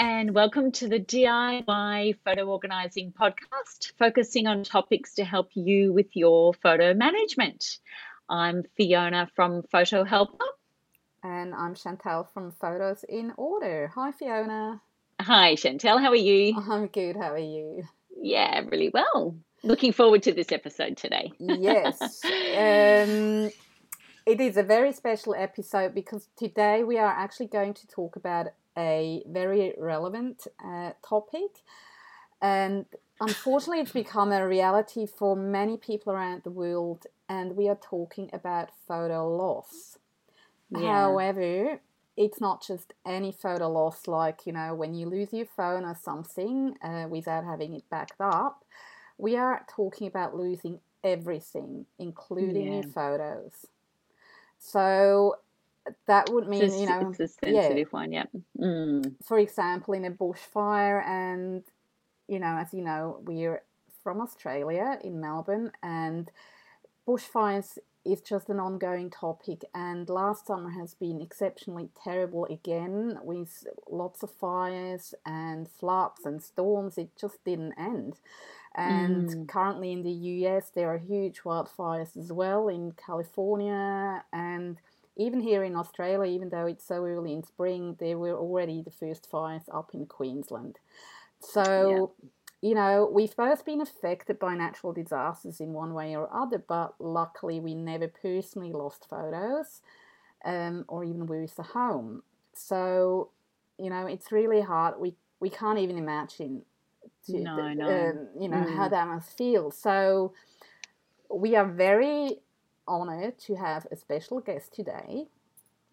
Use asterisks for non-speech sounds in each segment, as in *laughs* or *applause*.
and welcome to the DIY Photo Organising podcast, focusing on topics to help you with your photo management. I'm Fiona from Photo Helper. And I'm Chantal from Photos in Order. Hi, Fiona. Hi, Chantal. How are you? I'm good. How are you? Yeah, really well. Looking forward to this episode today. yes. *laughs* Um, it is a very special episode because today we are actually going to talk about a very relevant uh, topic. And unfortunately, it's become a reality for many people around the world, and we are talking about photo loss. Yeah. However, it's not just any photo loss, like, you know, when you lose your phone or something uh, without having it backed up. We are talking about losing everything, including yeah. your photos. So that would mean it's, you know it's a sensitive yeah. one yeah mm. for example in a bushfire and you know as you know we're from australia in melbourne and bushfires is just an ongoing topic and last summer has been exceptionally terrible again with lots of fires and floods and storms it just didn't end and mm. currently in the US there are huge wildfires as well in California and even here in Australia, even though it's so early in spring, there were already the first fires up in Queensland. So, yeah. you know, we've both been affected by natural disasters in one way or other, but luckily we never personally lost photos um, or even worse, a home. So, you know, it's really hard. We we can't even imagine, to, no, no. Um, you know, mm. how that must feel. So, we are very honored to have a special guest today.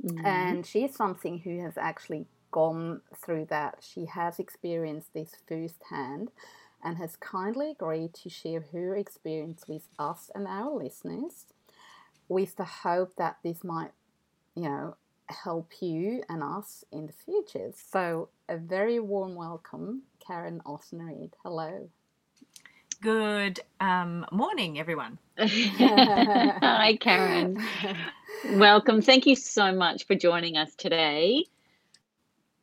Mm-hmm. And she's something who has actually gone through that. She has experienced this firsthand and has kindly agreed to share her experience with us and our listeners with the hope that this might, you know, help you and us in the future. So, a very warm welcome, Karen Osnerid. Hello. Good um, morning, everyone. *laughs* Hi, Karen. Welcome. Thank you so much for joining us today.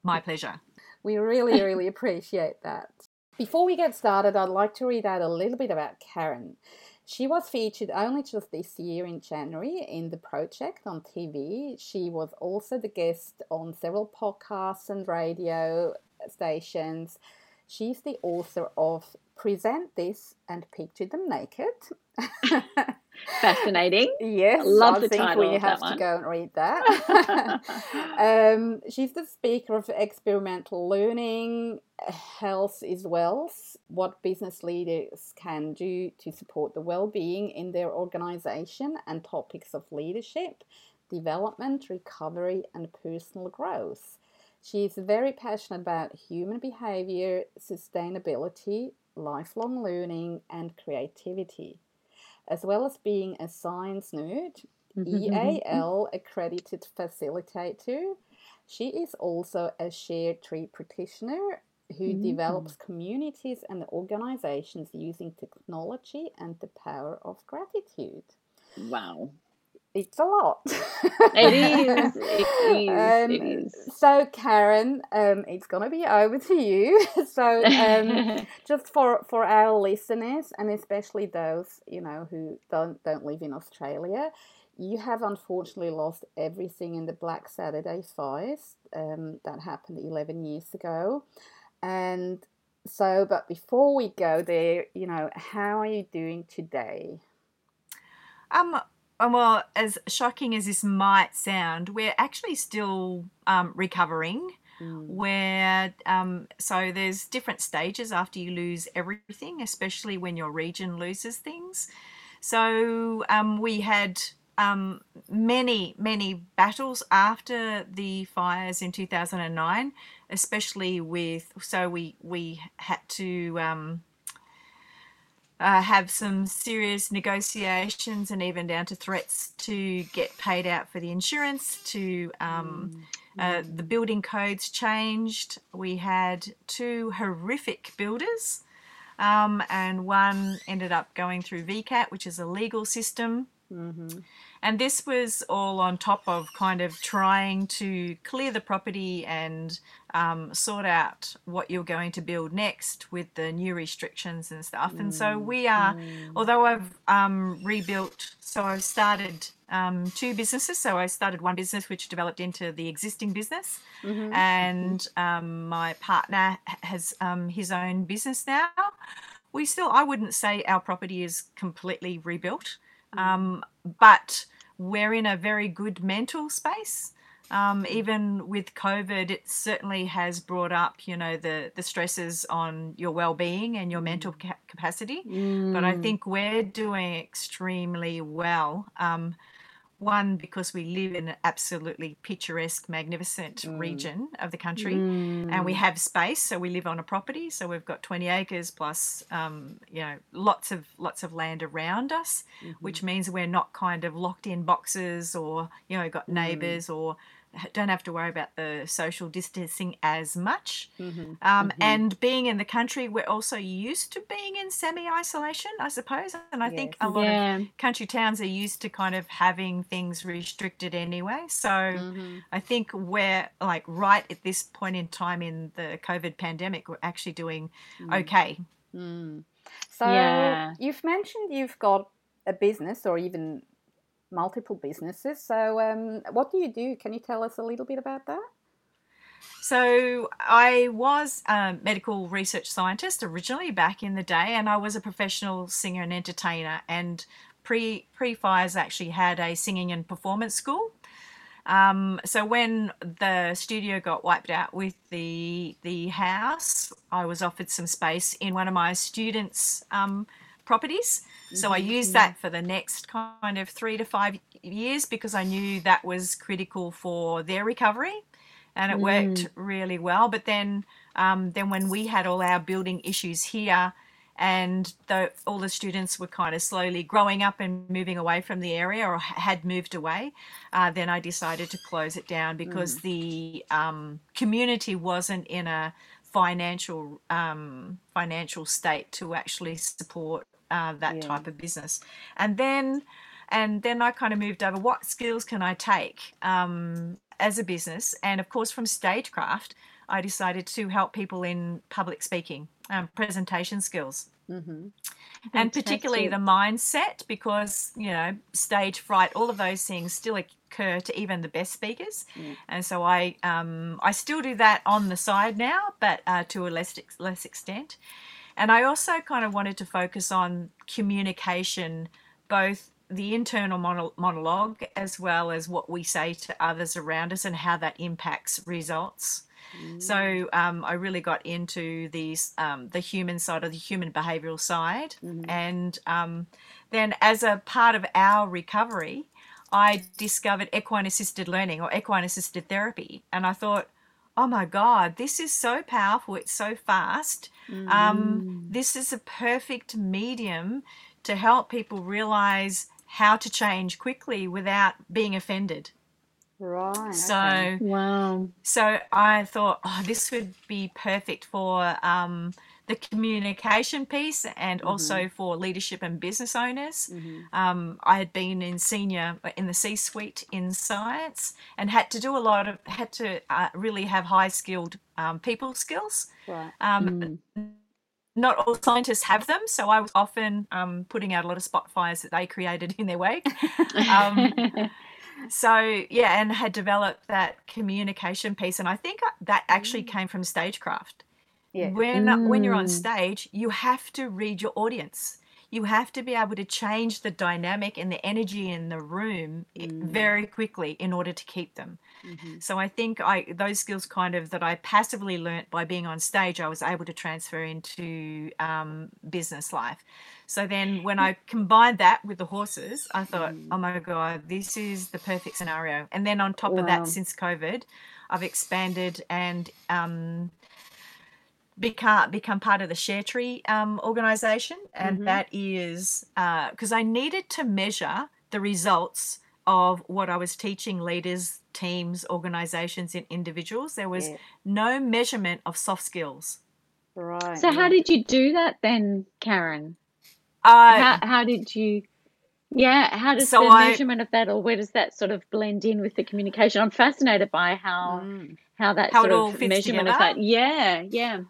My pleasure. We really, really appreciate that. Before we get started, I'd like to read out a little bit about Karen. She was featured only just this year in January in The Project on TV. She was also the guest on several podcasts and radio stations. She's the author of Present This and Picture Them Naked. *laughs* Fascinating. yes, love I the think title. We have to go and read that. *laughs* um, she's the speaker of experimental learning, health is wealth, what business leaders can do to support the well-being in their organization, and topics of leadership, development, recovery, and personal growth. She is very passionate about human behavior, sustainability, lifelong learning, and creativity. As well as being a science nerd, mm-hmm, mm-hmm, mm-hmm. EAL accredited facilitator, she is also a ShareTree practitioner who mm-hmm. develops communities and organizations using technology and the power of gratitude. Wow it's a lot. it is. It *laughs* is. Um, it is. So, Karen, um, it's gonna be over to you. *laughs* so, um, *laughs* just for for our listeners, and especially those you know who don't don't live in Australia, you have unfortunately lost everything in the Black Saturday fires um, that happened eleven years ago, and so. But before we go there, you know, how are you doing today? Um, well, as shocking as this might sound, we're actually still um, recovering. Mm. Where um, so there's different stages after you lose everything, especially when your region loses things. So um, we had um, many, many battles after the fires in 2009, especially with. So we we had to um, uh, have some serious negotiations and even down to threats to get paid out for the insurance. To um, mm. uh, the building codes changed. We had two horrific builders, um, and one ended up going through VCAT, which is a legal system. Mm-hmm. And this was all on top of kind of trying to clear the property and um, sort out what you're going to build next with the new restrictions and stuff. And so we are, although I've um, rebuilt, so I've started um, two businesses. So I started one business which developed into the existing business, and um, my partner has um, his own business now. We still, I wouldn't say our property is completely rebuilt, um, but we're in a very good mental space. Um, even with COVID, it certainly has brought up, you know, the the stresses on your well-being and your mental ca- capacity. But I think we're doing extremely well. Um, one because we live in an absolutely picturesque, magnificent mm. region of the country, and we mm. have space. So we live on a property. So we've got 20 acres plus, um, you know, lots of lots of land around us, which mm-hmm. means we're not kind of locked in boxes or you know got mm. neighbours or don't have to worry about the social distancing as much. Um, And being in the country, we're also used to being in semi isolation, I suppose. And I think a lot Yeah. of country towns are used to kind of having things restricted anyway. So Mm-hmm. I think we're like right at this point in time in the COVID pandemic, we're actually doing okay. So Yeah. you've mentioned you've got a business or even multiple businesses. So um, what do you do? Can you tell us a little bit about that? So I was a medical research scientist originally back in the day, and I was a professional singer and entertainer. And pre pre fires actually had a singing and performance school. Um, so when the studio got wiped out with the the house, I was offered some space in one of my students' um, properties. So I used that for the next kind of three to five years because I knew that was critical for their recovery, and it worked really well. But then, um, then when we had all our building issues here, and the, all the students were kind of slowly growing up and moving away from the area or had moved away, uh, then I decided to close it down because the um, community wasn't in a financial um, financial state to actually support uh, that Yeah. type of business. And then and then I kind of moved over. What skills can I take um, as a business? And of course, from stagecraft, I decided to help people in public speaking, um, presentation skills and particularly the mindset because you know stage fright all of those things still occur to even the best speakers and so i um, i still do that on the side now but uh, to a less less extent and i also kind of wanted to focus on communication both the internal monologue as well as what we say to others around us and how that impacts results. So um, I really got into these um, the human side of the human behavioural side, and um, then as a part of our recovery, I discovered equine assisted learning or equine assisted therapy, and I thought, oh my god, this is so powerful! It's so fast. Um, this is a perfect medium to help people realize how to change quickly without being offended. Right. So. okay. Wow. So I thought, oh, this would be perfect for um, the communication piece and also for leadership and business owners. Um, I had been in senior in the C-suite in science and had to do a lot of had to uh, really have high skilled um, people skills. Right. Um, Not all scientists have them, so I was often um, putting out a lot of spot fires that they created in their wake. Um, *laughs* so yeah and had developed that communication piece and i think that actually came from stagecraft Yeah. when uh, when you're on mm. stage you have to read your audience. You have to be able to change the dynamic and the energy in the room i- very quickly in order to keep them. Mm-hmm. So i think i those skills kind of that i passively learnt by being on stage i was able to transfer into um, business life. So then when i combined that with the horses i thought mm. oh my god this is the perfect scenario. And then on top of that since covid i've expanded and um, become become part of the Share Tree um, organization, and that is because I needed to measure the results of what I was teaching leaders, teams, organizations, and individuals. There was Yeah. no measurement of soft skills. Right. So how did you do that then, Karen? Uh, How how did you Yeah, how does So the I measurement of that, or where does that sort of blend in with the communication? I'm fascinated by how Mm. how that how sort it all of fits measurement of together. that. Yeah, yeah.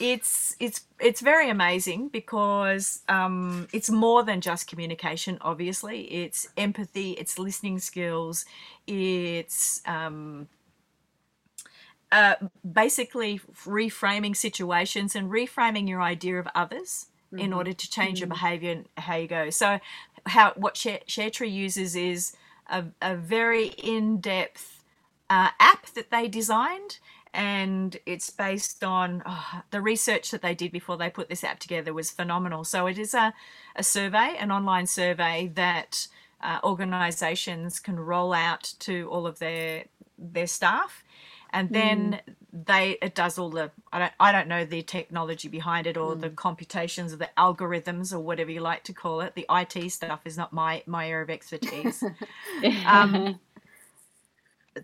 It's it's it's very amazing because um, it's more than just communication. Obviously, it's empathy, it's listening skills, it's um, uh, basically reframing situations and reframing your idea of others in order to change your behavior and how you go. So, how what Share, ShareTree uses is a, a very in-depth uh, app that they designed and it's based on oh, the research that they did before they put this app together was phenomenal so it is a, a survey an online survey that uh, organizations can roll out to all of their their staff and then they it does all the I don't I don't know the technology behind it or the computations or the algorithms or whatever you like to call it. The IT stuff is not my my area of expertise. *laughs* um,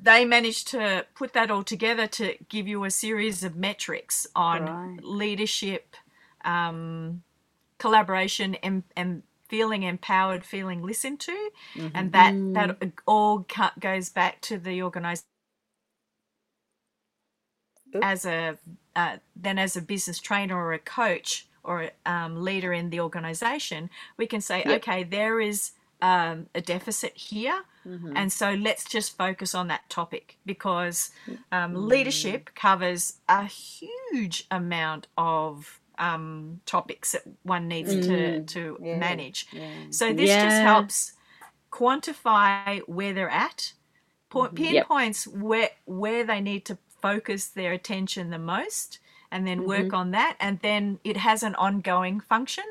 they managed to put that all together to give you a series of metrics on Right. leadership, um, collaboration, and, and feeling empowered, feeling listened to, and that that all cut, goes back to the organization as a uh, then as a business trainer or a coach or a um, leader in the organization, we can say, Yep. okay, there is um, a deficit here, and so let's just focus on that topic because um, leadership covers a huge amount of um, topics that one needs to to Yeah. manage. Yeah. So this just helps quantify where they're at, po- Yep. pinpoints where where they need to focus their attention the most, and then work on that. And then it has an ongoing function.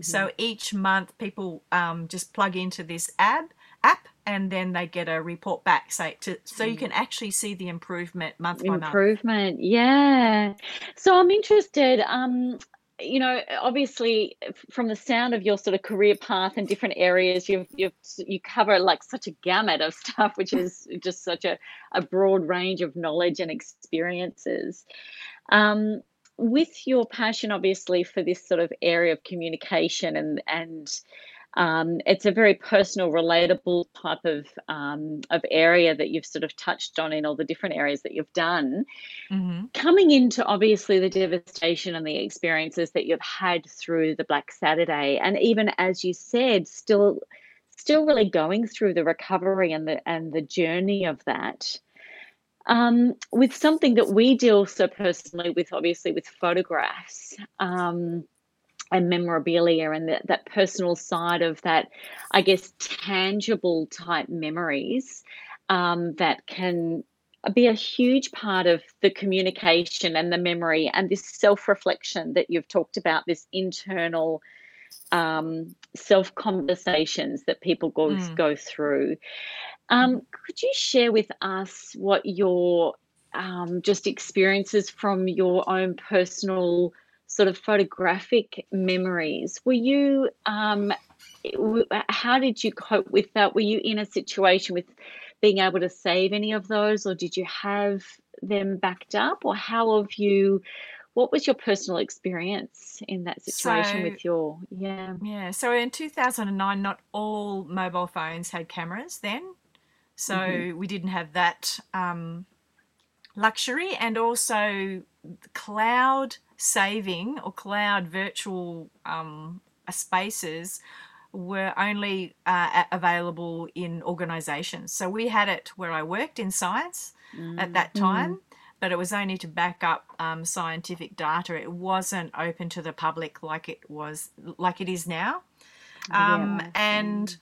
So each month, people um, just plug into this app app, and then they get a report back. Say to so you can actually see the improvement month by month. improvement yeah so i'm interested um you know obviously from the sound of your sort of career path and different areas you've you've you cover like such a gamut of *laughs* stuff which is just such a, a broad range of knowledge and experiences um with your passion obviously for this sort of area of communication and and um, it's a very personal, relatable type of um, of area that you've sort of touched on in all the different areas that you've done. hmm Coming into obviously the devastation and the experiences that you've had through the Black Saturday, and even as you said, still still really going through the recovery and the and the journey of that. Um, with something that we deal so personally with, obviously with photographs. Um, and memorabilia and that, that personal side of that, I guess, tangible type memories um, that can be a huge part of the communication and the memory and this self reflection that you've talked about, this internal um, self conversations that people go, Mm. go through. Um, could you share with us what your um, just experiences from your own personal sort of photographic memories? Were you, um, how did you cope with that? Were you in a situation with being able to save any of those, or did you have them backed up, or how have you? What was your personal experience in that situation So with your yeah? Yeah, so in 2009, not all mobile phones had cameras then. So we didn't have that um, luxury. And also, cloud saving or cloud virtual um, uh, spaces were only uh, available in organizations. So we had it where I worked in science at that time. But it was only to back up um, scientific data. It wasn't open to the public like it was, like it is now. Um, Yeah. and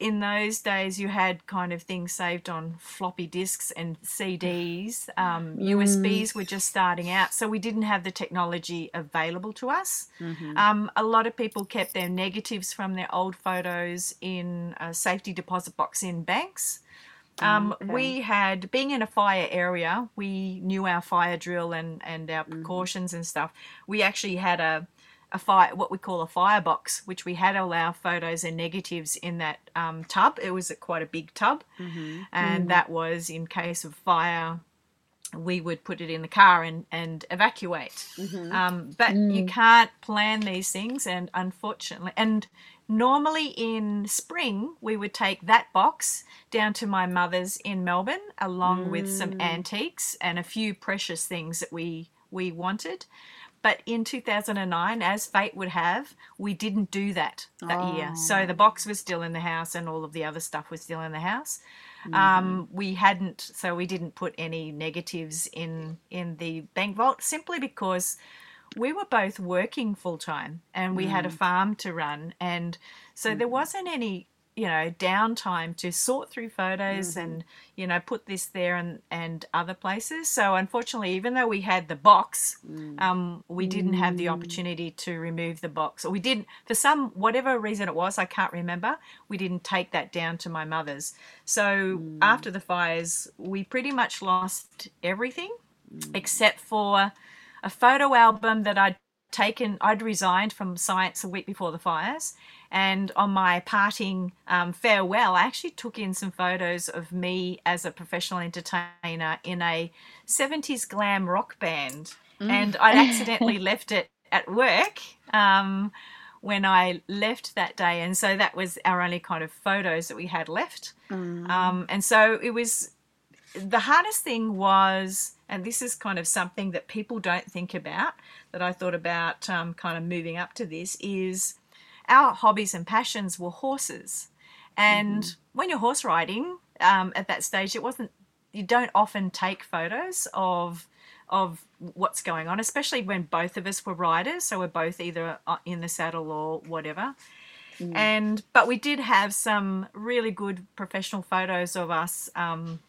in those days, you had kind of things saved on floppy disks and CDs. Um, USBs were just starting out, so we didn't have the technology available to us. Um, a lot of people kept their negatives from their old photos in a safety deposit box in banks. Um, Okay. We had, being in a fire area, we knew our fire drill and, and our precautions and stuff. We actually had a, a fire, what we call a firebox, which we had all our photos and negatives in that um, tub. It was a, quite a big tub, and that was in case of fire. We would put it in the car and, and evacuate. Um, but you can't plan these things, and unfortunately, and normally in spring we would take that box down to my mother's in Melbourne along with some Mm. antiques and a few precious things that we we wanted. But in 2009, as fate would have, we didn't do that that year. So Oh. the box was still in the house and all of the other stuff was still in the house. Mm-hmm. Um, we hadn't, so we didn't put any negatives in in the bank vault simply because we were both working full time and we had a Mm. farm to run, and so there wasn't any you know downtime to sort through photos Mm-hmm. and you know put this there and and other places so unfortunately even though we had the box Mm. um, we didn't have the opportunity to remove the box or we didn't for some whatever reason it was i can't remember we didn't take that down to my mother's so after the fires we pretty much lost everything except for a photo album that I'd taken. I'd resigned from science a week before the fires, and on my parting um, farewell, I actually took in some photos of me as a professional entertainer in a 70s glam rock band, and I'd accidentally *laughs* left it at work. Um, when I left that day, and so that was our only kind of photos that we had left. Um, and so it was the hardest thing was, and this is kind of something that people don't think about, that I thought about um, kind of moving up to this, is our hobbies and passions were horses. And when you're horse riding, um, at that stage, it wasn't, you don't often take photos of of what's going on, especially when both of us were riders. So we're both either uh, in the saddle or whatever. And but we did have some really good professional photos of us um,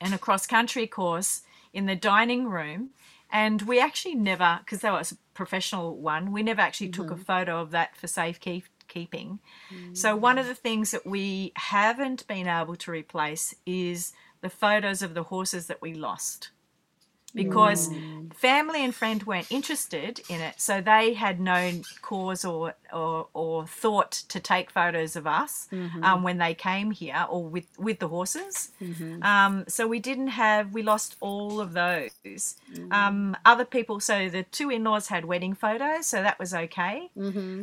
in a cross country course in the dining room. And we actually never, because that was a professional one, we never actually took a mm-hmm. photo of that for safe keep, keeping. So, mm. one of the things that we haven't been able to replace is the photos of the horses that we lost because family and friend weren't interested in it, so they had no cause or or, or thought to take photos of us um, when they came here or with with the horses. Um, so we didn't have we lost all of those. Um, other people, so the two in-laws had wedding photos, so that was okay.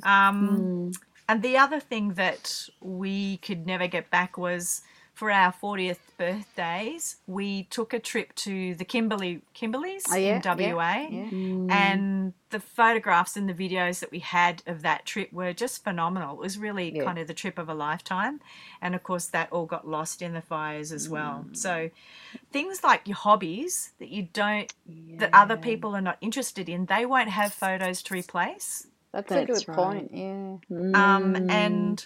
Um, and the other thing that we could never get back was for our 40th birthdays, we took a trip to the Kimberley Kimberleys Oh, yeah, in WA. yeah. And the photographs and the videos that we had of that trip were just phenomenal. It was really Yeah. kind of the trip of a lifetime. And of course, that all got lost in the fires as well. Mm. So things like your hobbies that you don't, that other people are not interested in, they won't have photos to replace. That's, a good right. point. Yeah. Um, and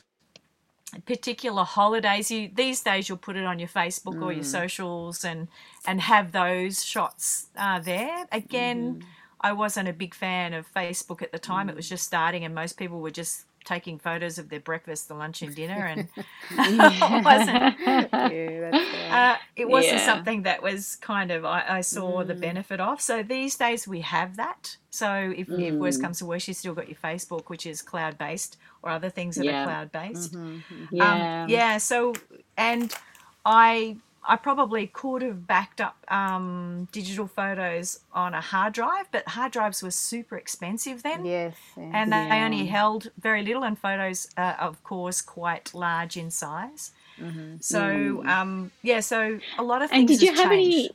particular holidays you these days you'll put it on your facebook or your mm. socials and and have those shots uh, there. Again mm-hmm. i wasn't a big fan of facebook at the time. It was mm. just starting and most people were just taking photos of their breakfast the lunch and dinner and *laughs* it wasn't *laughs* yeah, that's right. uh, it wasn't Yeah. something that was kind of I, I saw the benefit of. So these days we have that. So if, if worse comes to worse, you still got your Facebook, which is cloud based, or other things that Yeah. are cloud based. Yeah. Um, yeah. So and I I probably could have backed up um, digital photos on a hard drive, but hard drives were super expensive then. yes. yeah. And they Yeah. only held very little, and photos, uh, of course, quite large in size. So, um, yeah, so a lot of things. And did you have changed.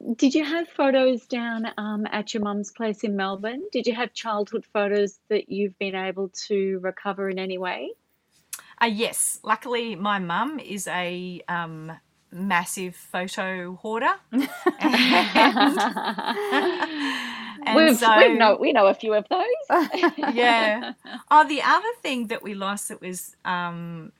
any? Did you have photos down um, at your mum's place in Melbourne? Did you have childhood photos that you've been able to recover in any way? Uh, yes, luckily my mum is a um, massive photo hoarder. *laughs* And so- we know we know a few of those. *laughs* yeah. Oh, the other thing that we lost that was um,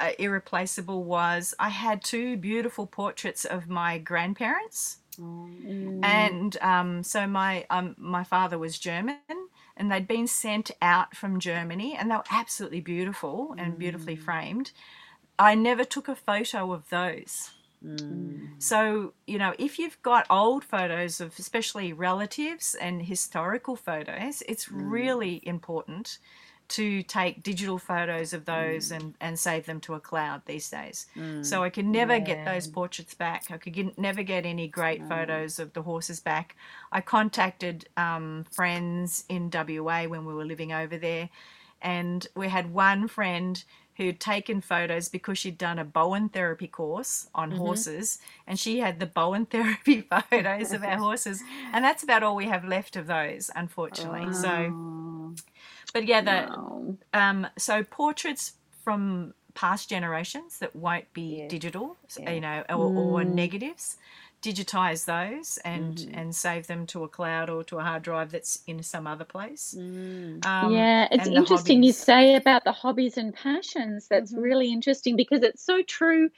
uh, irreplaceable was I had two beautiful portraits of my grandparents. Mm. and um, so my um, my father was German, and they'd been sent out from Germany, and they were absolutely beautiful and beautifully framed. I never took a photo of those. Mm. So you know, if you've got old photos of especially relatives and historical photos, it's mm. really important to take digital photos of those mm. and, and save them to a cloud these days. So I could never get those portraits back. I could get, never get any great photos of the horses back. I contacted um, friends in WA when we were living over there, and we had one friend who'd taken photos because she'd done a Bowen therapy course on Mm-hmm. horses, and she had the Bowen *laughs* therapy photos of our horses, and that's about all we have left of those, unfortunately. So, Oh, but yeah, the wow. um, so portraits from past generations that won't be Yeah. digital, Yeah. you know, or, or Mm. negatives, digitize those and Mm-hmm. and save them to a cloud or to a hard drive that's in some other place. Mm. Um, yeah, it's and the interesting you say about the hobbies and passions. That's Mhm. really interesting because it's so true.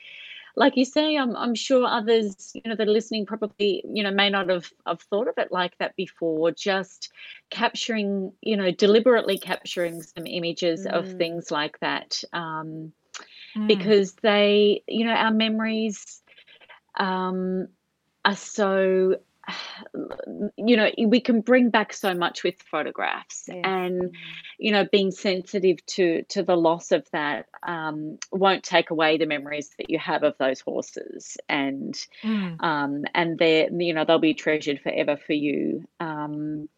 Like you say, I'm I'm sure others, you know, that are listening probably, you know, may not have, have thought of it like that before. Just capturing, you know, deliberately capturing some images of Mm. things like that. Um, Mm. because they, you know, our memories um, are so, you know, we can bring back so much with photographs, Yes. and you know, being sensitive to to the loss of that um, won't take away the memories that you have of those horses, and Mm. um, and they're, you know, they'll be treasured forever for you. Um,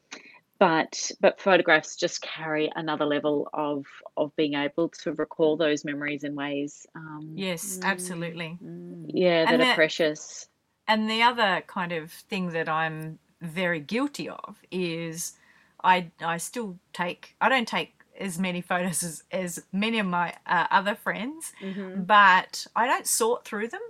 but but photographs just carry another level of of being able to recall those memories in ways um Yes, Mm. absolutely. Mm. yeah that And are precious And the other kind of thing that I'm very guilty of is I I still take I don't take as many photos as, as many of my uh, other friends, Mhm. but I don't sort through them.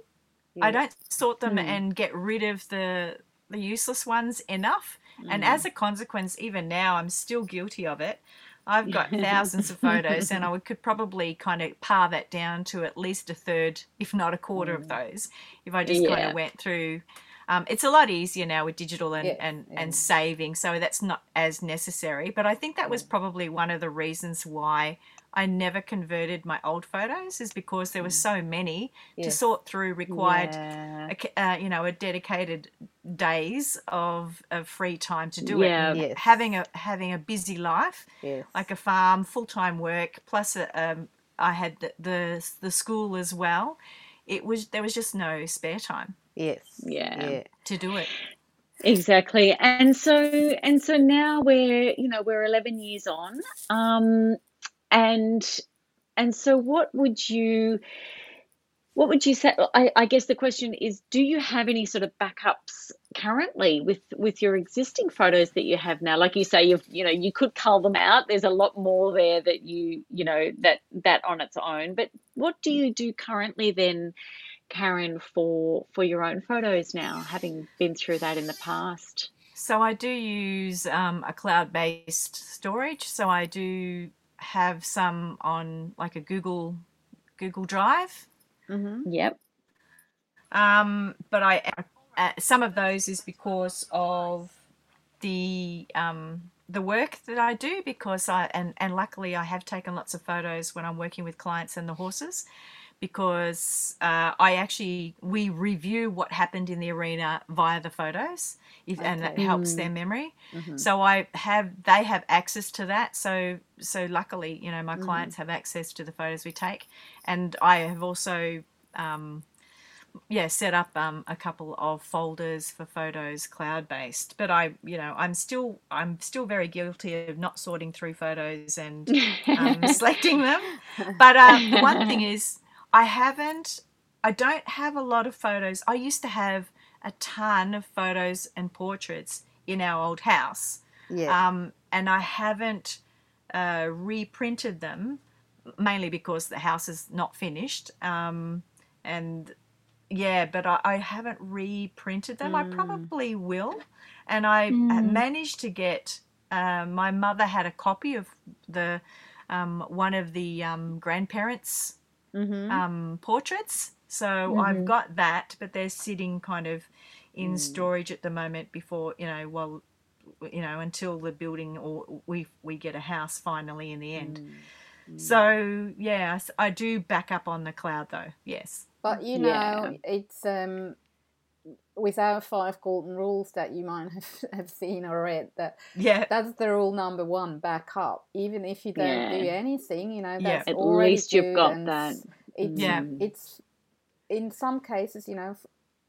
I don't sort them Hmm. and get rid of the the useless ones enough. And Mm. as a consequence, even now, I'm still guilty of it. I've got thousands of photos, and I *laughs* could probably kind of pare that down to at least a third, if not a quarter of those, if I just kind of went through. Um, it's a lot easier now with digital and, Yes, and, yeah. and saving, so that's not as necessary. But I think that was probably one of the reasons why I never converted my old photos, is because there were so many to sort through required yeah. a uh, you know a dedicated days of, of free time to do it Yeah. and Yes. having a having a busy life Yes. like a farm full-time work plus a, um, i had the, the the school as well it was there was just no spare time yes. Yeah. Yeah. to do it exactly and so and so now we're you know we're 11 years on um and and so what would you what would you say I, I guess the question is do you have any sort of backups currently with with your existing photos that you have now? Like you say you've you know you could cull them out. There's a lot more there that you you know that that on its own. But what do you do currently then karen for for your own photos now having been through that in the past? So i do use um, a cloud-based storage. So i do have some on like a google google drive. Mm-hmm. yep. Um, but I uh, some of those is because of the um, the work that I do because I and and luckily I have taken lots of photos when I'm working with clients and the horses because uh, I actually we review what happened in the arena via the photos if, and that Okay. helps their memory. So I have they have access to that. So so luckily you know my clients have access to the photos we take. And I have also um, yeah set up um, a couple of folders for photos cloud based but i you know i'm still i'm still very guilty of not sorting through photos and um, *laughs* selecting them. But uh, one thing is i haven't i don't have a lot of photos i used to have a ton of photos and portraits in our old house Yeah. um, and I haven't uh, reprinted them mainly because the house is not finished. Um, and yeah, but I, I haven't reprinted them. I probably will. And I uh, managed to get. Uh, my mother had a copy of the um, one of the um, grandparents' mm-hmm. um, portraits. So I've got that, but they're sitting kind of in storage at the moment before you know, well, you know, until the building or we we get a house finally in the end. So yeah, I do back up on the cloud though. Yes. But you know, Yeah. it's um, with our five golden rules that you might have, *laughs* have seen or read that Yeah. that's the rule number one: back up. Even if you don't do anything, you know, Yeah. that's At already least you've got that. It's, Yeah. it's in some cases, you know,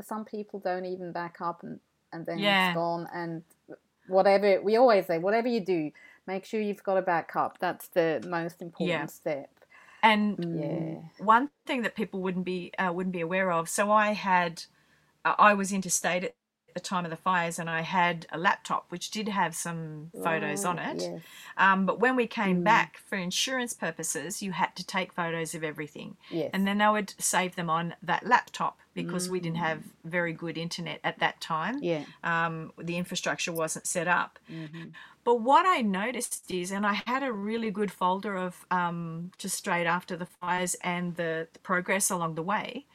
some people don't even back up and and then Yeah. it's gone and whatever we always say whatever you do make sure you've got a backup. That's the most important Yeah. step. And Yeah. one thing that people wouldn't be uh, wouldn't be aware of. So I had, I was interstate at the time of the fires, and I had a laptop which did have some photos on it. Yes. Um, but when we came Mm. back for insurance purposes, you had to take photos of everything, Yes. and then I would save them on that laptop because we didn't Mm. have very good internet at that time. yeah. Um, the infrastructure wasn't set up. hmm But what I noticed is, and I had a really good folder of um, just straight after the fires and the, the progress along the way.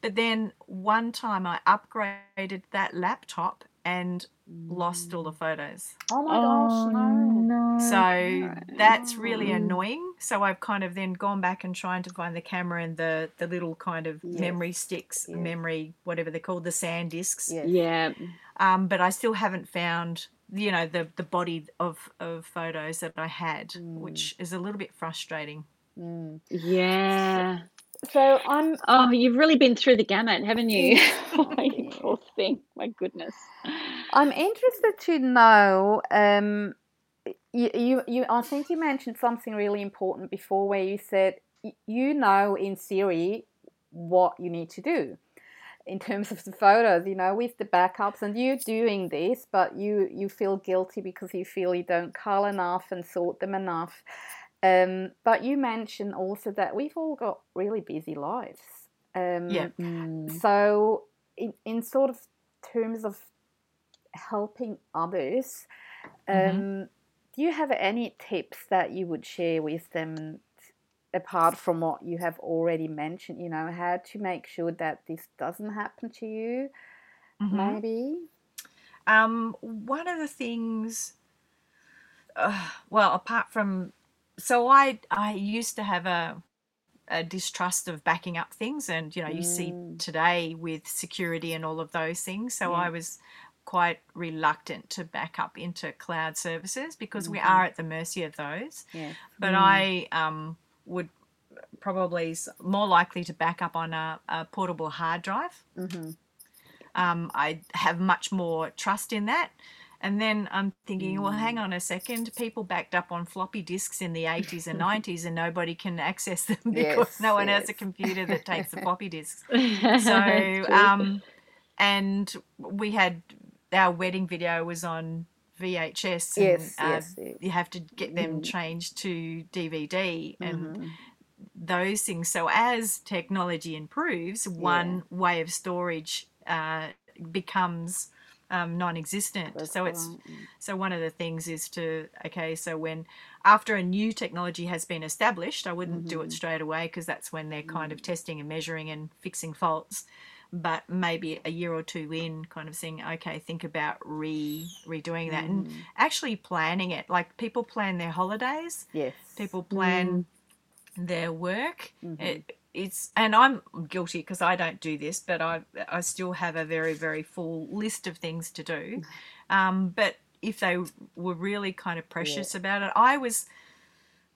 But then one time I upgraded that laptop and lost all the photos. Oh my gosh, no. no. So that's really Mm. annoying. So I've kind of then gone back and trying to find the camera and the, the little kind of Yes. memory sticks, Yes. memory, whatever they're called, the SanDisks. Yes. Yeah. Um, but I still haven't found, you know, the, the body of, of photos that I had, which is a little bit frustrating. Mm. Yeah. So I'm Oh, you've really been through the gamut, haven't you? *laughs* oh, poor thing. My goodness. I'm interested to know. Um, you, you, you, I think you mentioned something really important before, where you said you know in theory what you need to do in terms of the photos. You know, with the backups, and you're doing this, but you you feel guilty because you feel you don't cull enough and sort them enough. Um, but you mentioned also that we've all got really busy lives. Um, Yeah. Mm. so, in, in sort of terms of helping others, um, Mhm. do you have any tips that you would share with them apart from what you have already mentioned? You know, how to make sure that this doesn't happen to you, Mhm. maybe? Um, one of the things, uh, well, apart from, so I I used to have a a distrust of backing up things, and you know, you see Mm. today with security and all of those things. So I was quite reluctant to back up into cloud services because we Mhm. are at the mercy of those. Yeah. But I um, would probably more likely to back up on a, a portable hard drive Mm-hmm. um, I have much more trust in that. And then I'm thinking, well, Mm. hang on a second. People backed up on floppy disks in the 80s and 90s, and nobody can access them *laughs* because Yes, no one has a computer that takes the *laughs* floppy disks. *laughs* So, um, and we had our wedding video was on VHS. And, Yes, uh, yes. yes. You have to get them Mm. changed to DVD and Mhm. those things. So as technology improves, one way of storage uh, becomes um, non-existent. That's so it's right, mm. so one of the things is to okay. So when after a new technology has been established, I wouldn't do it Mhm. straight away because that's when they're kind Mm. of testing and measuring and fixing faults. But maybe a year or two in, kind of saying, okay, think about re redoing that and Mhm. actually planning it. Like people plan their holidays, Yes. people plan their work. Mhm. It, it's and I'm guilty because I don't do this, but I I still have a very very full list of things to do. *laughs* Um, but if they were really kind of precious about it, I was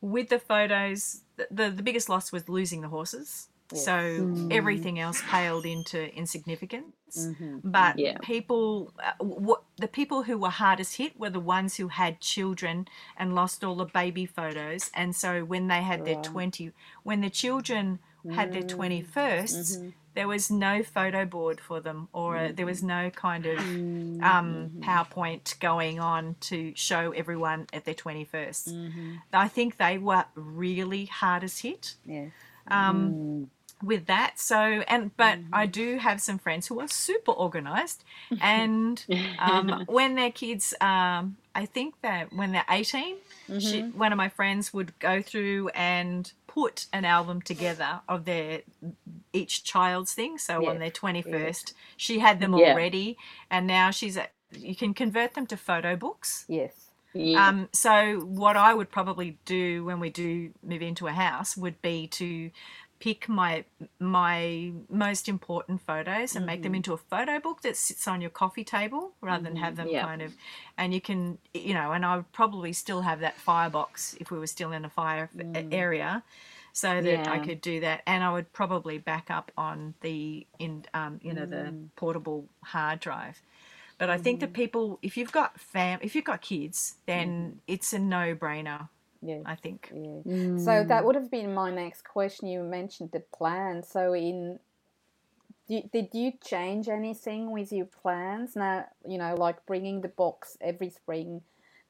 with the photos. The, the biggest loss was losing the horses. Yes. So Mm. everything else paled into insignificance. Mhm. But Yeah. people, uh, what the people who were hardest hit were the ones who had children and lost all the baby photos. And so when they had their Right. twenty, when the children had their Mm. twenty firsts, Mhm. there was no photo board for them, or uh, there was no kind of Mm-hmm. um, PowerPoint going on to show everyone at their twenty first. Mhm. I think they were really hardest hit Yes. um, Mm. with that. So, and but Mm. I do have some friends who are super organized, *laughs* and um, *laughs* when their kids, um, I think that when they're 18, she, Mhm. one of my friends would go through and put an album together of their each child's thing. So on their 21st, she had them Yeah. already, and now she's at, you can convert them to photo books. Yes. Yeah. Um, so what I would probably do when we do move into a house would be to pick my my most important photos and make them Mhm. into a photo book that sits on your coffee table rather than have them Yeah. kind of and you can you know and I would probably still have that firebox if we were still in a fire Mm. area so that I could do that and I would probably back up on the in um, you know the Mm. portable hard drive But I think that people, if you've got fam, if you've got kids, then it's a no-brainer. Yes. I think. Yeah. So that would have been my next question. You mentioned the plan. So in did, did you change anything with your plans now? You know, like bringing the box every spring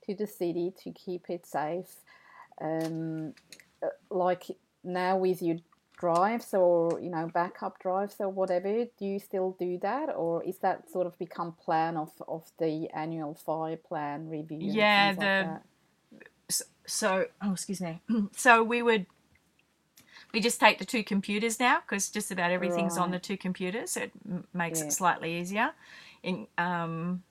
to the city to keep it safe. Um, uh, like now with your drives or you know backup drives or whatever, do you still do that, or is that sort of become plan of of the annual fire plan review? Yeah, things like the that? s- so oh excuse me. *clears throat* So we would we just take the two computers now because just about everything's on the two computers. It makes Yeah. it slightly easier. In um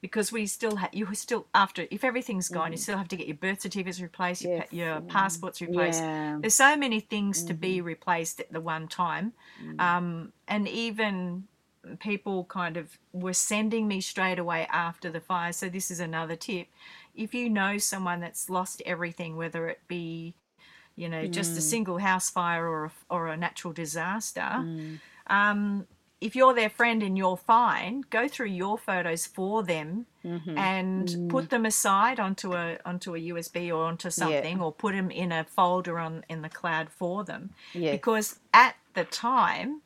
because we still ha- you still after if everything's gone, you still have to get your birth certificates replaced, your, Mm-hmm. Yes, your yeah. passports replaced. Yeah. There's so many things to be Mm-hmm. replaced at the one time. Mm. Um, and even people kind of were sending me straight away after the fire. So this is another tip. If you know someone that's lost everything, whether it be, you know, just a Mm. single house fire or a, or a natural disaster, Mm. um, if you're their friend and you're fine, go through your photos for them Mm-hmm. and put them aside onto a onto a USB or onto something, or put them in a folder on in the cloud for them, Yes. because at the time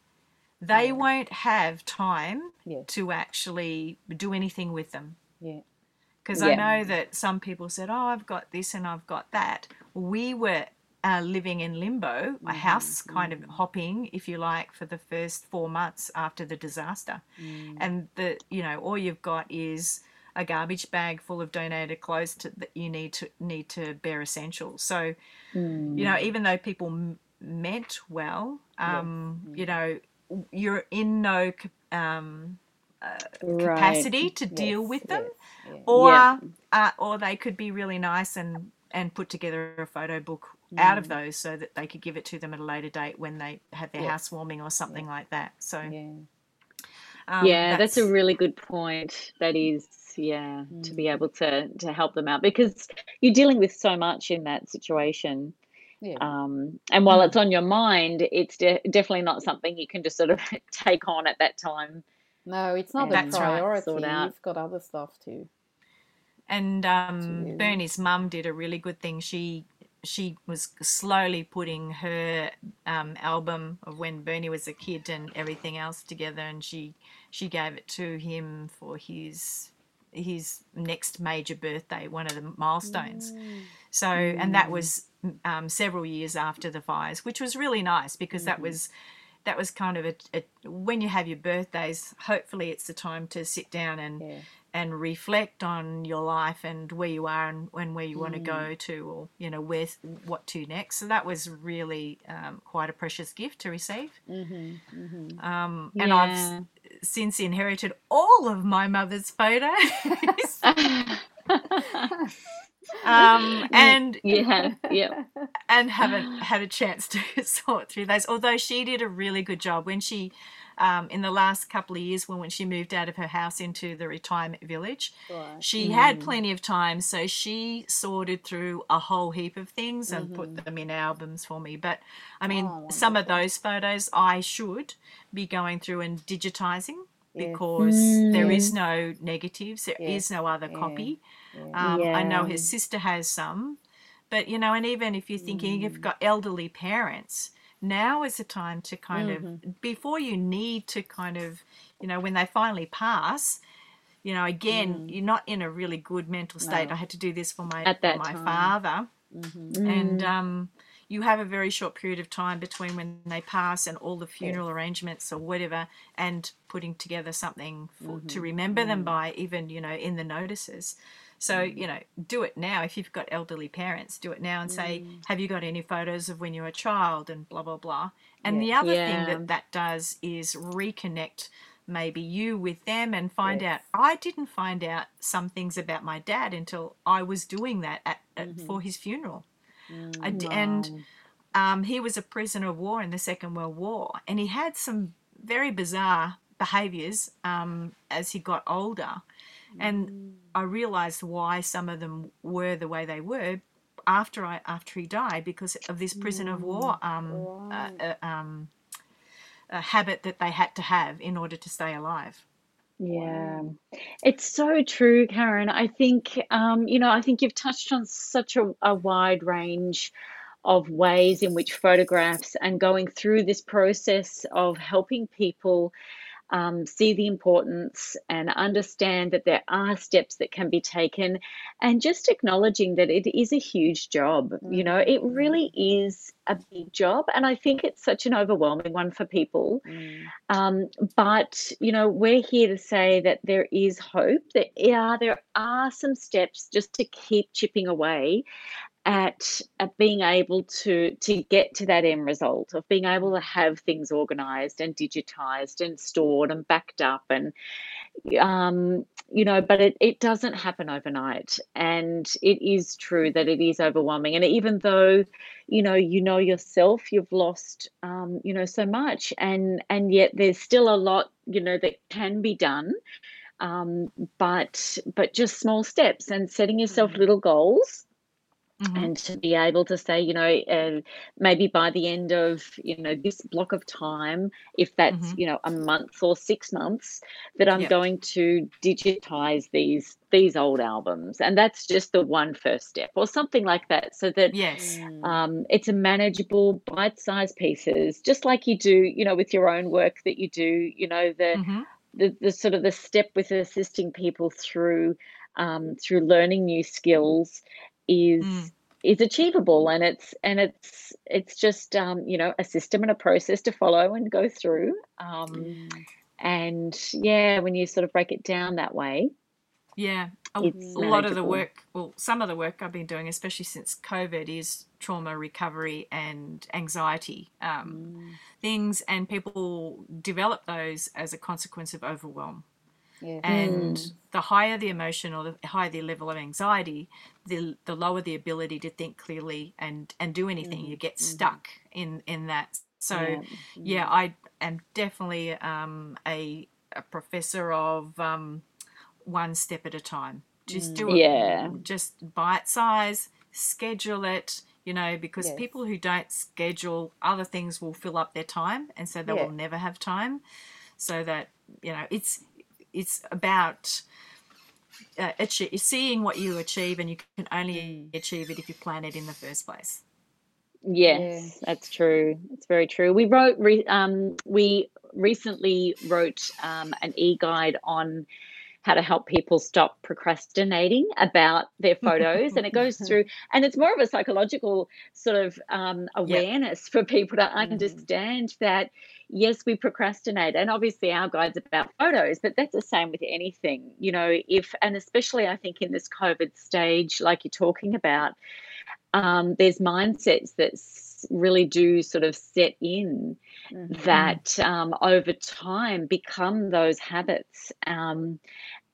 they won't have time Yes. to actually do anything with them. Yeah. Because I know that some people said, "Oh, I've got this and I've got that." We were uh, living in limbo, a house kind of hopping, if you like, for the first four months after the disaster, and the you know all you've got is a garbage bag full of donated clothes to, that you need to need to bare essentials. So you know, even though people m- meant well, um, you know, you're in no um, Right. capacity to deal with them yes, yeah. or Yeah. uh, or they could be really nice and and put together a photo book out Mm. of those so that they could give it to them at a later date when they have their Yeah. housewarming or something like that so Yeah. um, yeah, that's, a really good point. That is, yeah, to Mm. be able to to help them out because you're dealing with so much in that situation. Yeah. Um, and while Mm. it's on your mind, it's de- definitely not something you can just sort of *laughs* take on at that time. No, it's not a That's right, priority. sort out. You've got other stuff too. and um, Absolutely. Bernie's mum did a really good thing. She she was slowly putting her um, album of when Bernie was a kid and everything else together, and she she gave it to him for his his next major birthday, one of the milestones. So, and that was um, several years after the fires, which was really nice because that was that was kind of a, a when you have your birthdays. Hopefully, it's the time to sit down and Yeah. and reflect on your life and where you are and, and where you want to go to, or you know where what to next. So that was really um, quite a precious gift to receive. Mm-hmm. Um, and I've since inherited all of my mother's photos. *laughs* um, *laughs* and yeah, yeah, *laughs* and haven't had a chance to *laughs* sort through those. Although she did a really good job when she, um, in the last couple of years, when when she moved out of her house into the retirement village, Right. she had plenty of time, so she sorted through a whole heap of things and put them in albums for me. But I mean, Oh, some of those photos I should be going through and digitizing Yes. because there is no negatives, there is Yes. no other Yeah. copy. Yeah. Um, I know his sister has some, but you know, and even if you're thinking you've got elderly parents, now is the time to kind of before you need to kind of, you know, when they finally pass. You know, again, you're not in a really good mental state. No. I had to do this for my At that my time. father, Mm-hmm. and um, you have a very short period of time between when they pass and all the funeral arrangements or whatever, and putting together something for, to mm-hmm. remember them mm-hmm. by, even you know, in the notices. So mm. you know, do it now. If you've got elderly parents, do it now and say, mm. "Have you got any photos of when you were a child?" and blah blah blah. And the other thing that that does is reconnect maybe you with them and find Yes. out i didn't find out some things about my dad until i was doing that at, at, for mm-hmm. his funeral I d- and um, he was a prisoner of war in the second world war and he had some very bizarre behaviors um, as he got older. And i realized why some of them were the way they were after i after he died because of this prisoner of war um, uh, uh, um, a habit that they had to have in order to stay alive Yeah, it's so true, Karen. I think, um, you know, I think you've touched on such a, a wide range of ways in which photographs and going through this process of helping people um, see the importance and understand that there are steps that can be taken and just acknowledging that it is a huge job. You know, it Mm, really is a big job. And I think it's such an overwhelming one for people. mm, Um, but, you know, we're here to say that there is hope, that yeah, there are some steps just to keep chipping away at, at being able to to get to that end result of being able to have things organized and digitized and stored and backed up and um you know but it, it doesn't happen overnight. And it is true that it is overwhelming. And even though you know you know yourself you've lost um you know so much and and yet there's still a lot you know that can be done um but but just small steps and setting yourself mm, little goals hmm and to be able to say, you know, uh, maybe by the end of, you know, this block of time, if that's, hmm you know, a month or six months, that I'm Yep. going to digitize these these old albums, and that's just the one first step, or something like that, so that Yes. mm. um, it's a manageable, bite-sized pieces, just like you do, you know, with your own work that you do, you know, the hmm the, the sort of the step with assisting people through um, through learning new skills is Mm. is achievable and it's and it's it's just um, you know a system and a process to follow and go through um, Mm, and yeah when you sort of break it down that way Yeah. A, a lot of the work, well, some of the work I've been doing, especially since COVID, is trauma recovery and anxiety um, mm. things, and people develop those as a consequence of overwhelm. Yes. And mm, the higher the emotion or the higher the level of anxiety, the the lower the ability to think clearly and and do anything. Mm, You get mhm, stuck in in that. So yeah yeah, mm, I am definitely um, a a professor of um, one step at a time. Just mm, do it, yeah mm. just bite size, schedule it. You know, because Yes. people who don't schedule, other things will fill up their time, and so they Yeah. will never have time. So that you know, it's it's about uh, achie- seeing what you achieve, and you can only Mm. achieve it if you plan it in the first place. Yeah. yes that's true it's very true we wrote re- um, we recently wrote um, an e-guide on how to help people stop procrastinating about their *laughs* photos and it goes *laughs* through and it's more of a psychological sort of um, awareness for people to Mhm. understand that yes we procrastinate and obviously our guide's about photos but that's the same with anything you know if and especially i think in this covid stage like you're talking about um, there's mindsets that s- really do sort of set in Mhm. Mm. that um, over time become those habits. Um,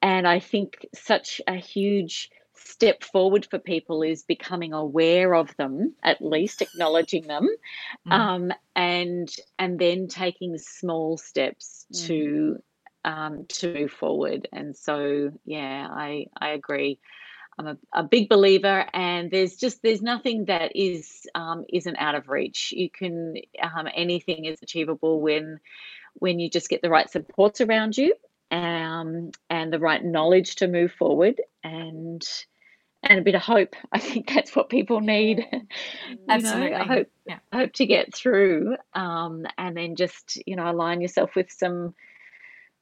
and I think such a huge step forward for people is becoming aware of them, at least acknowledging them, Mhm. um, and and then taking small steps Mm. to um, to move forward. And so, yeah, I I agree. I'm a, a big believer, and there's just there's nothing that is um, isn't out of reach. You can um, anything is achievable when when you just get the right supports around you, um, and the right knowledge to move forward, and and a bit of hope. I think that's what people need. *laughs* Mm. know, I hope Yeah. hope to get through, um, and then just you know align yourself with some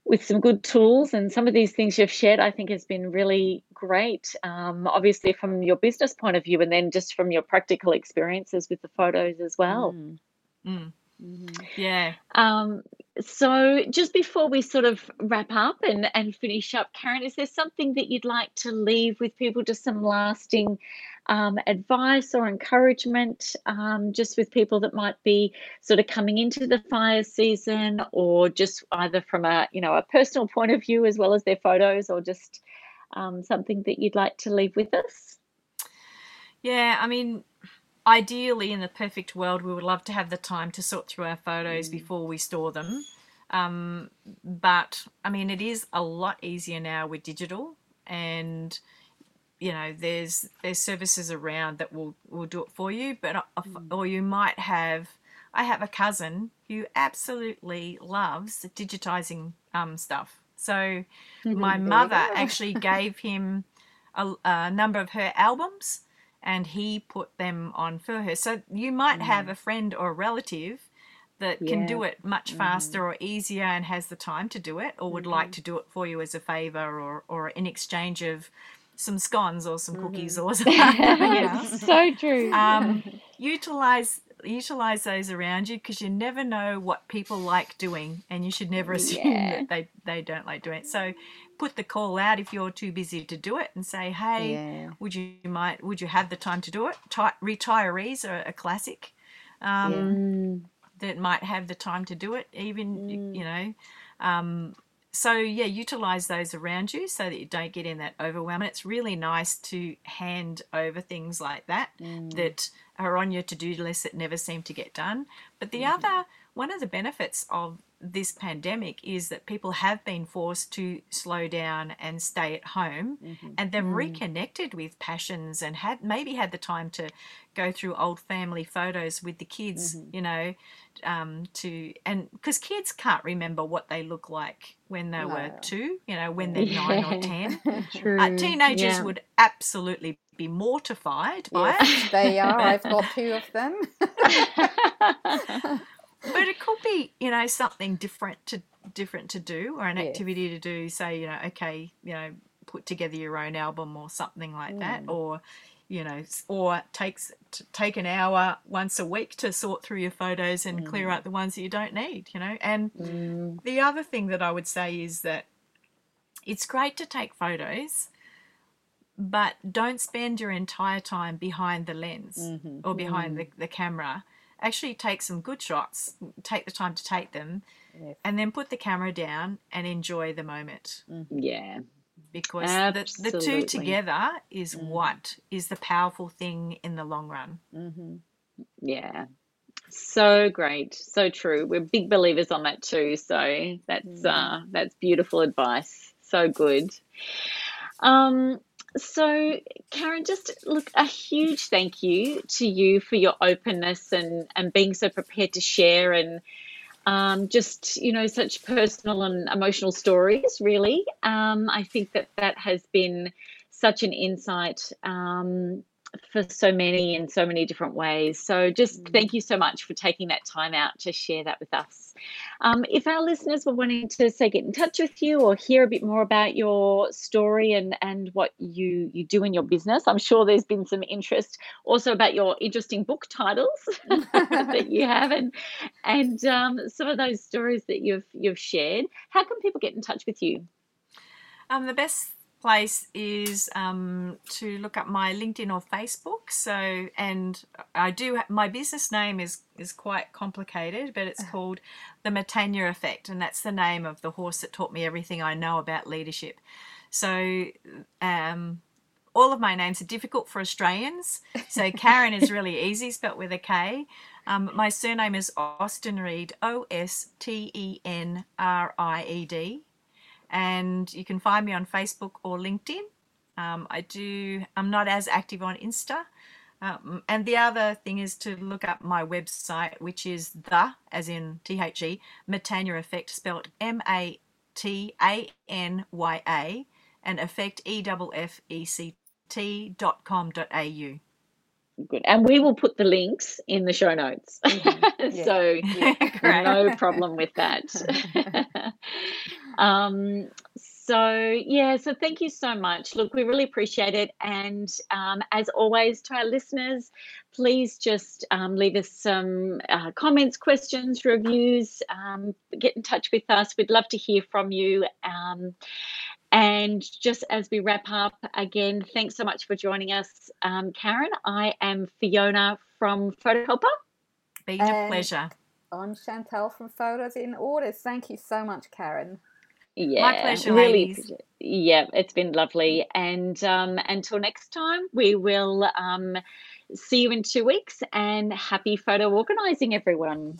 with some good tools and some of these things you've shared i think has been really great um, obviously from your business point of view and then just from your practical experiences with the photos as well Mm. Mm. Mhm. Yeah. um, so just before we sort of wrap up and, and finish up karen is there something that you'd like to leave with people just some lasting um, advice or encouragement um, just with people that might be sort of coming into the fire season or just either from a you know a personal *laughs* point of view as well as their photos or just um, something that you'd like to leave with us Yeah, I mean, ideally, in the perfect world, we would love to have the time to sort through our photos Mm. before we store them. Um, but I mean, it is a lot easier now with digital, and you know, there's there's services around that will will do it for you. But Mm. or you might have. I have a cousin who absolutely loves digitizing um, stuff. So my mother actually *laughs* gave him a, a, number of her albums and he put them on for her. So you might mm. have a friend or a relative that yeah. can do it much faster mm. or easier and has the time to do it or would mm-hmm. like to do it for you as a favor or, or in exchange of some scones or some cookies mm-hmm. or *laughs* something so true. Um, *laughs* utilize utilize those around you because you never know what people like doing and you should never *laughs* assume yeah. that they, they don't like doing it. So put the call out if you're too busy to do it and say, hey, yeah. would you might would you have the time to do it? retirees are a classic. Um, yeah. That might have the time to do it, even mm. you know. Um, so yeah, utilize those around you so that you don't get in that overwhelm. And it's really nice to hand over things like that mm. that are on your to-do list that never seem to get done. But the mm-hmm. other one of the benefits of this pandemic is that people have been forced to slow down and stay at home mm-hmm. and they've mm. reconnected with passions and had maybe had the time to go through old family photos with the kids mm-hmm. you know um, to and because kids can't remember what they look like when they no. were two you know when they're yeah. nine or ten *laughs* uh, teenagers yeah. would absolutely be mortified by yes, it they are i've got *laughs* two of them *laughs* but it could be you know something different to different to do or an yes. activity to do say you know okay you know put together your own album or something like mm. that or you know or takes take an hour once a week to sort through your photos and mm. clear out the ones that you don't need you know and mm. the other thing that i would say is that it's great to take photos but don't spend your entire time behind the lens mm-hmm. or behind the, mm. the camera actually take some good shots, take the time to take them, yes. and then put the camera down and enjoy the moment. Mm-hmm. Yeah. Because the, the two together is mm. what is the powerful thing in the long run. Mm-hmm. Yeah. So great, so true. We're big believers on that too. So that's mm. uh, that's beautiful advice. So good. Um, so, Karen, just look, a huge thank you to you for your openness and, and being so prepared to share and um, just, you know, such personal and emotional stories, really. Um, I think that that has been such an insight um, for so many in so many different ways. So, just mm. thank you so much for taking that time out to share that with us. Um, if our listeners were wanting to say get in touch with you or hear a bit more about your story and and what you you do in your business, I'm sure there's been some interest also about your interesting book titles *laughs* that you *laughs* have and and um, some of those stories that you've you've shared. How can people get in touch with you? Um, the best place is um, to look up my LinkedIn or Facebook. So, and I do my business name is is quite complicated, but it's uh-huh. called the Matanya Effect, and that's the name of the horse that taught me everything I know about leadership. So, um, all of my names are difficult for Australians. So *laughs* Karen is really easy, spelt with a K. Um, my surname is Ostenried, O S T E N R I E D and you can find me on Facebook or LinkedIn. Um, I do. I'm not as active on Insta. Um, and the other thing is to look up my website, which is the, as in T H E, Matanya Effect, spelled M A T A N Y A, and effect E F F E C T dot com dot au. Good. And we will put the links in the show notes. Mm-hmm. *laughs* Yeah. so *laughs* yeah, no problem with that. *laughs* Um, so yeah, so thank you so much. Look, we really appreciate it, and um, as always, to our listeners, please just um, leave us some uh, comments, questions, reviews. Um, get in touch with us. We'd love to hear from you. Um, and just as we wrap up, again, thanks so much for joining us, um, Karen. I am Fiona from Photo Helper. Been a pleasure. I'm Chantel from Photos in Orders. Thank you so much, Karen. Yeah, my pleasure, really. Ladies. Yeah, it's been lovely. And um, until next time, we will um, see you in two weeks. And happy photo organising, everyone.